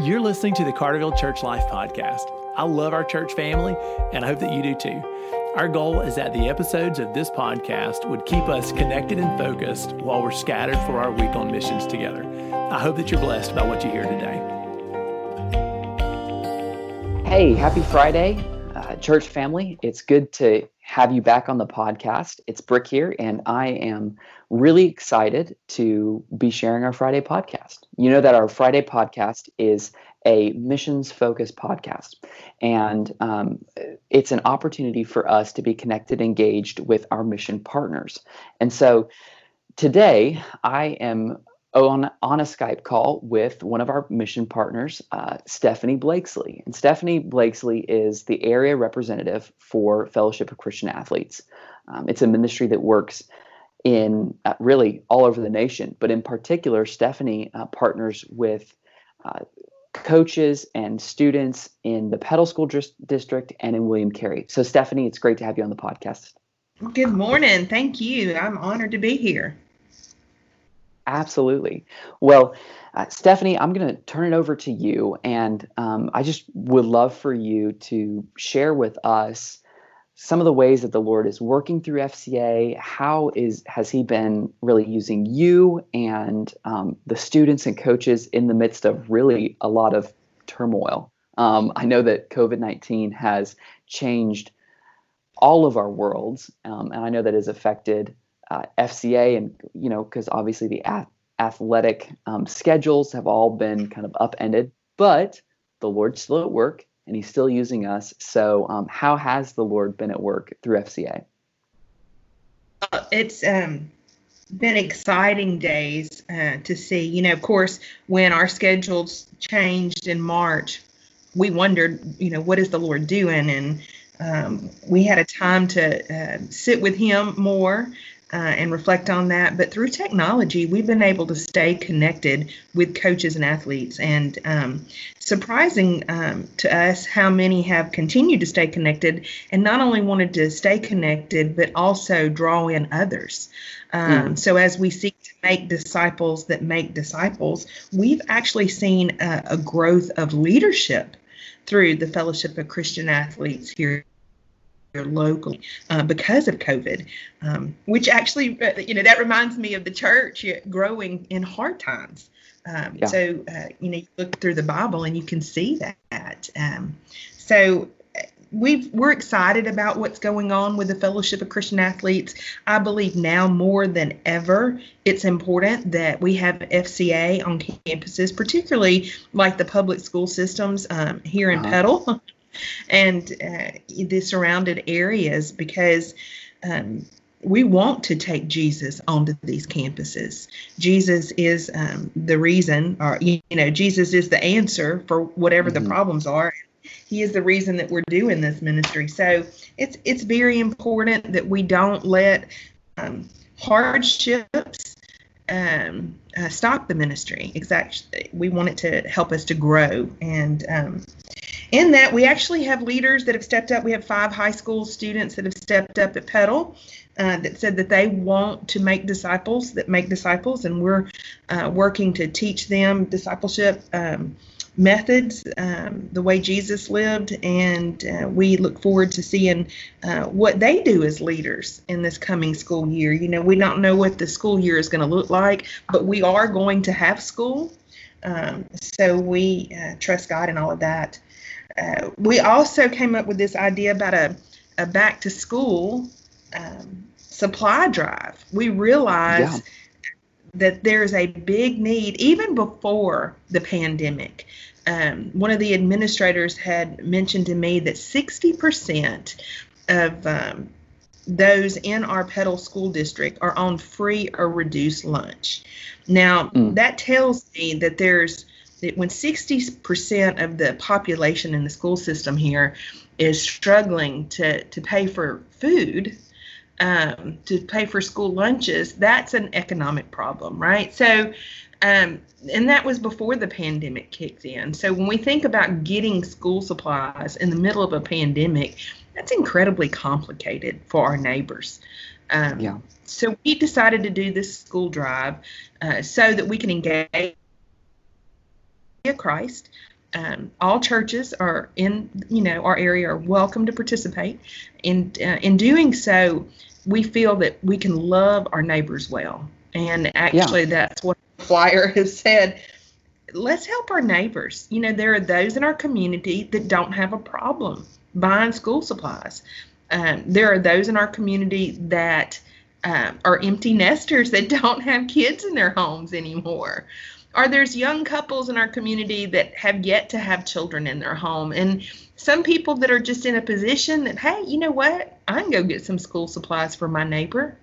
You're listening to the Carterville Church Life Podcast. I love our church family, and I hope that you do too. Our goal is that the episodes of this podcast would keep us connected and focused while we're scattered for our week on missions together. I hope that you're blessed by what you hear today. Hey, happy Friday, uh, church family. It's good to have you back on the podcast. It's Brick here, and I am really excited to be sharing our Friday podcast. You know that our Friday podcast is a missions focused podcast, and um, it's an opportunity for us to be connected, engaged with our mission partners. And so today, I am on, on a Skype call with one of our mission partners, uh, Stephanie Blakesley. And Stephanie Blakesley is the area representative for Fellowship of Christian Athletes. Um, it's a ministry that works in uh, really all over the nation, but in particular, Stephanie uh, partners with uh, coaches and students in the Petal School Dist- District and in William Carey. So, Stephanie, it's great to have you on the podcast. Good morning. Thank you. I'm honored to be here. Absolutely. Well, uh, Stephanie, I'm going to turn it over to you. And um, I just would love for you to share with us some of the ways that the Lord is working through FCA. How is has He been really using you and um, the students and coaches in the midst of really a lot of turmoil? Um, I know that COVID nineteen has changed all of our worlds, um, and I know that has affected uh, FCA, and you know because obviously the ath- athletic um, schedules have all been kind of upended, but the Lord's still at work and he's still using us. So, um, how has the Lord been at work through FCA? It's um, been exciting days uh, to see. You know, of course, when our schedules changed in March, we wondered, you know, what is the Lord doing? And um, we had a time to uh, sit with Him more uh, and reflect on that. But through technology, we've been able to stay connected with coaches and athletes. And um, surprising um, to us how many have continued to stay connected and not only wanted to stay connected, but also draw in others. Um, mm. So as we seek to make disciples that make disciples, we've actually seen a, a growth of leadership through the Fellowship of Christian Athletes here locally uh, because of COVID, um, which actually, uh, you know, that reminds me of the church growing in hard times. Um, yeah. So, uh, you know, you look through the Bible and you can see that. Um, so, uh, we we're excited about what's going on with the Fellowship of Christian Athletes. I believe now more than ever, it's important that we have FCA on campuses, particularly like the public school systems um, here in uh-huh. Petal. and uh, the surrounded areas because um, we want to take Jesus onto these campuses. Jesus is um, the reason, or you know, Jesus is the answer for whatever mm-hmm. the problems are. He is the reason that we're doing this ministry. So it's it's very important that we don't let um, hardships um, uh, stop the ministry. Exactly, we want it to help us to grow and um, in that we actually have leaders that have stepped up. We have five high school students that have stepped up at Petal uh, that said that they want to make disciples that make disciples, and we're uh, working to teach them discipleship um, methods, um, the way Jesus lived, and uh, we look forward to seeing uh, what they do as leaders in this coming school year. You know, we don't know what the school year is going to look like, but we are going to have school. Um, so we uh, trust God in all of that. Uh, we also came up with this idea about a, a back to school um, supply drive. We realized yeah. that there's a big need, even before the pandemic. Um, one of the administrators had mentioned to me that 60% of um, those in our Petal School District are on free or reduced lunch. Now, mm. that tells me that there's when 60% of the population in the school system here is struggling to, to pay for food, um, to pay for school lunches, that's an economic problem, right? So, um, and that was before the pandemic kicked in. So when we think about getting school supplies in the middle of a pandemic, that's incredibly complicated for our neighbors. Um, yeah. So we decided to do this school drive uh, so that we can engage of Christ. Um, all churches are in you know our area are welcome to participate. In uh, in doing so, we feel that we can love our neighbors well, and actually yeah. that's what the flyer has said. Let's help our neighbors. You know, there are those in our community that don't have a problem buying school supplies. Um, there are those in our community that um, are empty nesters that don't have kids in their homes anymore. Or there's young couples in our community that have yet to have children in their home. And some people that are just in a position that, hey, you know what? I can go get some school supplies for my neighbor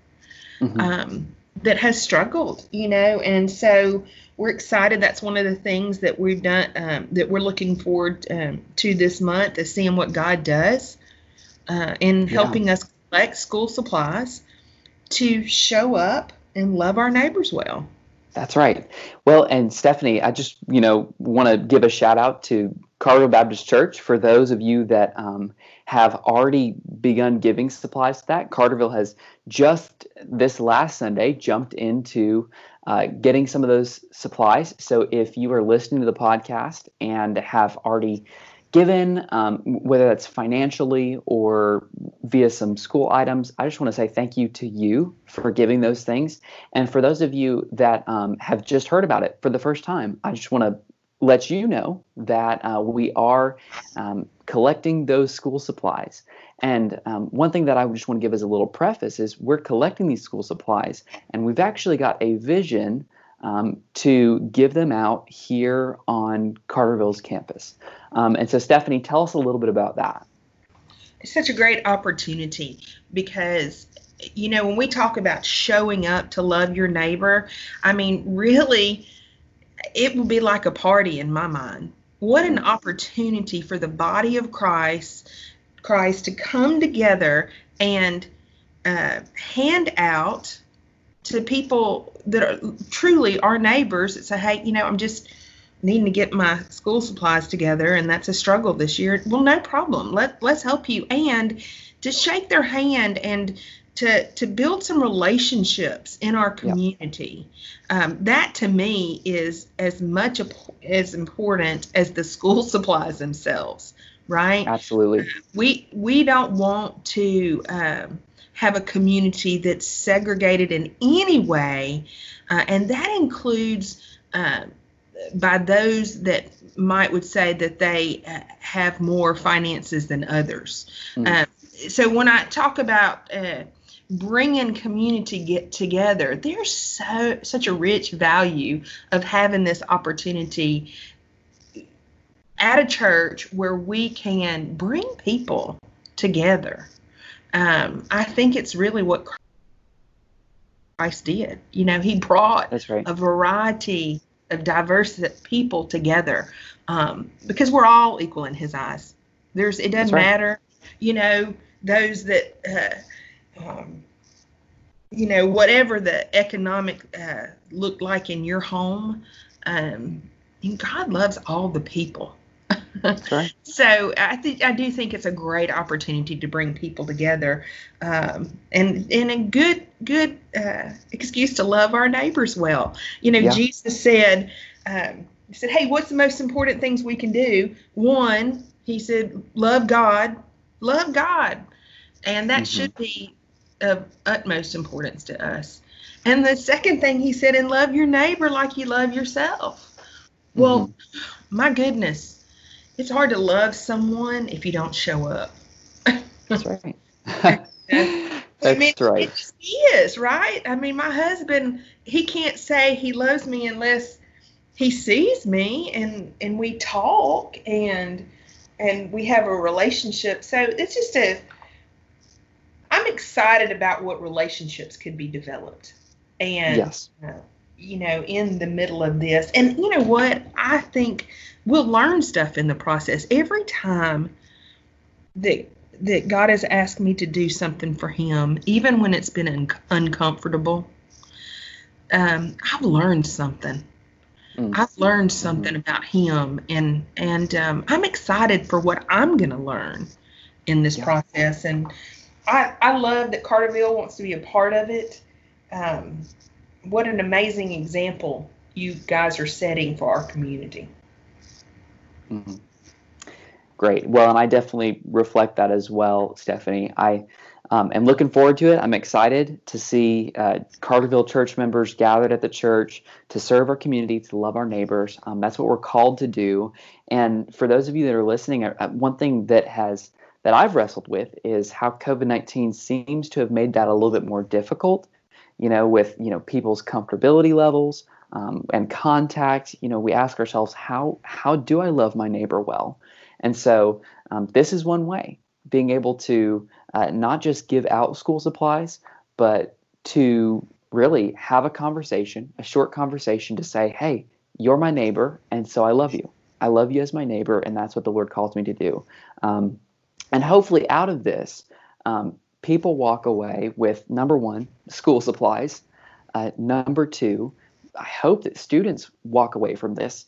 mm-hmm. um, that has struggled, you know. And so we're excited. That's one of the things that we've done, um, that we're looking forward um, to this month, is seeing what God does uh, in helping yeah. us collect school supplies to show up and love our neighbors well. That's right. Well, and Stephanie, I just you know want to give a shout out to Carterville Baptist Church for those of you that um, have already begun giving supplies to that. Carterville has just this last Sunday jumped into uh, getting some of those supplies. So if you are listening to the podcast and have already given, um, whether that's financially or via some school items. I just want to say thank you to you for giving those things. And for those of you that um, have just heard about it for the first time, I just want to let you know that uh, we are um, collecting those school supplies. And um, one thing that I just want to give as a little preface is we're collecting these school supplies, and we've actually got a vision um, to give them out here on Carterville's campus. Um, and so, Stephanie, tell us a little bit about that. It's such a great opportunity because, you know, when we talk about showing up to love your neighbor, I mean, really, it will be like a party in my mind. What an opportunity for the body of Christ, Christ to come together and uh, hand out to people that are truly our neighbors that say, hey, you know, I'm just needing to get my school supplies together and that's a struggle this year. Well, no problem. Let let's help you and to shake their hand and to to build some relationships in our community. Um, that to me is as much as important as the school supplies themselves, right? Absolutely. We we don't want to um, have a community that's segregated in any way, uh, and that includes uh, by those that might would say that they uh, have more finances than others. Mm. so when I talk about uh, bringing community get together, there's so such a rich value of having this opportunity at a church where we can bring people together um, I think it's really what Christ did. You know, he brought right. a variety of diverse people together um, because we're all equal in his eyes. There's it doesn't right. matter, you know, those that uh, um, you know whatever the economic uh, look like in your home. Um, God loves all the people. Right. So I think I do think it's a great opportunity to bring people together, um, and and a good good uh, excuse to love our neighbors well. You know, yeah. Jesus said, um, he said, "Hey, what's the most important things we can do?" One, he said, "Love God, love God," and that mm-hmm. should be of utmost importance to us. And the second thing he said, "And love your neighbor like you love yourself." Well, mm-hmm. my goodness, it's hard to love someone if you don't show up. That's right. That's I mean, right. It just is, right? I mean, my husband, he can't say he loves me unless he sees me and and we talk and and we have a relationship. So it's just a I'm excited about what relationships could be developed. And yes. Uh, you know, in the middle of this. And you know what? I think we'll learn stuff in the process. Every time that that God has asked me to do something for him, even when it's been un- uncomfortable, um, I've learned something. Mm. I've learned something mm-hmm. about him, and and um, I'm excited for what I'm going to learn in this yeah. process. And I I love that Carterville wants to be a part of it. Um, what an amazing example you guys are setting for our community. Mm-hmm. Great. Well, and I definitely reflect that as well, Stephanie. I um, am looking forward to it. I'm excited to see uh, Carterville church members gathered at the church to serve our community, to love our neighbors. Um, that's what we're called to do. And for those of you that are listening, uh, uh one thing that has that I've wrestled with is how COVID 19 seems to have made that a little bit more difficult. You know, with you know people's comfortability levels um, and contact. You know, we ask ourselves, how how do I love my neighbor well? And so um, this is one way, being able to uh, not just give out school supplies, but to really have a conversation, a short conversation to say, hey, you're my neighbor, and so I love you. I love you as my neighbor, and that's what the Lord calls me to do. Um, and hopefully, out of this, um, people walk away with number one, school supplies. Uh, number two, I hope that students walk away from this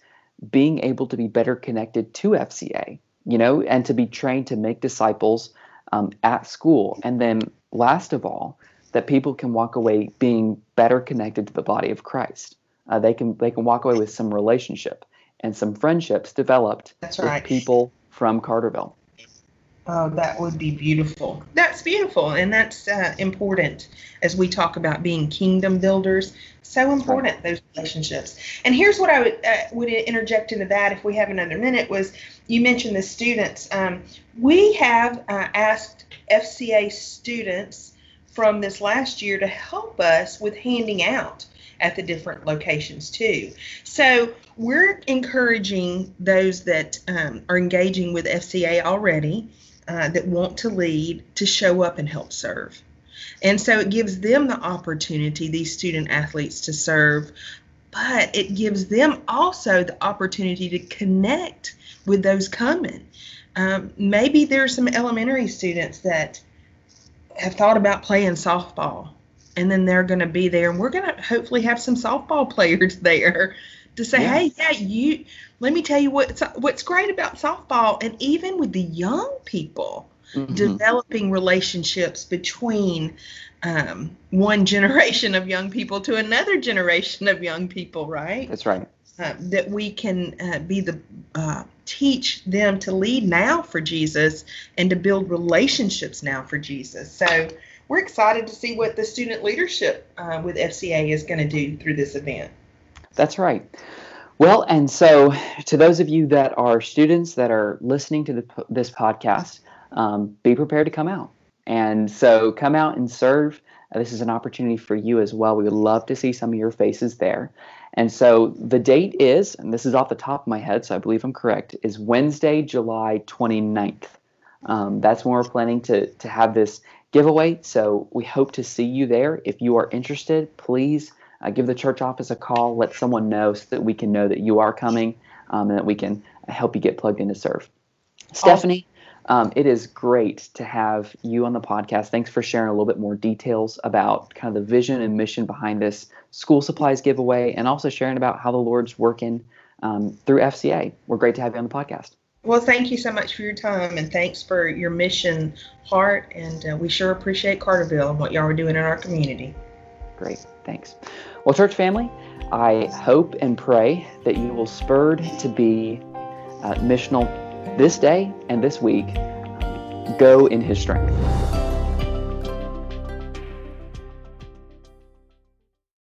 being able to be better connected to FCA, you know, and to be trained to make disciples um, at school. And then, last of all, that people can walk away being better connected to the body of Christ. Uh, they can they can walk away with some relationship and some friendships developed That's with people from Carterville. Oh, that would be beautiful. That's beautiful, and that's uh, important as we talk about being kingdom builders. So important those relationships. And here's what I would uh, would interject into that if we have another minute was you mentioned the students. Um, we have uh, asked FCA students from this last year to help us with handing out at the different locations too. So we're encouraging those that um, are engaging with FCA already uh, that want to lead to show up and help serve. And so it gives them the opportunity, these student athletes, to serve, but it gives them also the opportunity to connect with those coming. Um, maybe there's some elementary students that have thought about playing softball, and then they're going to be there, and we're going to hopefully have some softball players there to say, yeah. hey, yeah, you. Let me tell you what's what's great about softball, and even with the young people, mm-hmm. developing relationships between um, one generation of young people to another generation of young people, right? That's right. Uh, that we can uh, be the uh, teach them to lead now for Jesus and to build relationships now for Jesus. So we're excited to see what the student leadership uh, with FCA is going to do through this event. That's right. Well, and so to those of you that are students that are listening to the, this podcast, um, be prepared to come out. And so come out and serve. Uh, this is an opportunity for you as well. We would love to see some of your faces there. And so the date is, and this is off the top of my head, so I believe I'm correct, is Wednesday, July 29th. Um, that's when we're planning to, to have this giveaway. So we hope to see you there. If you are interested, please uh, give the church office a call. Let someone know so that we can know that you are coming um, and that we can help you get plugged in to serve. Stephanie, um, it is great to have you on the podcast. Thanks for sharing a little bit more details about kind of the vision and mission behind this school supplies giveaway and also sharing about how the Lord's working um, through FCA. We're great to have you on the podcast. Well, thank you so much for your time and thanks for your mission heart. And uh, we sure appreciate Carterville and what y'all are doing in our community. Great. Thanks. Well, church family, I hope and pray that you will spurred to be uh, missional this day and this week. Go in his strength.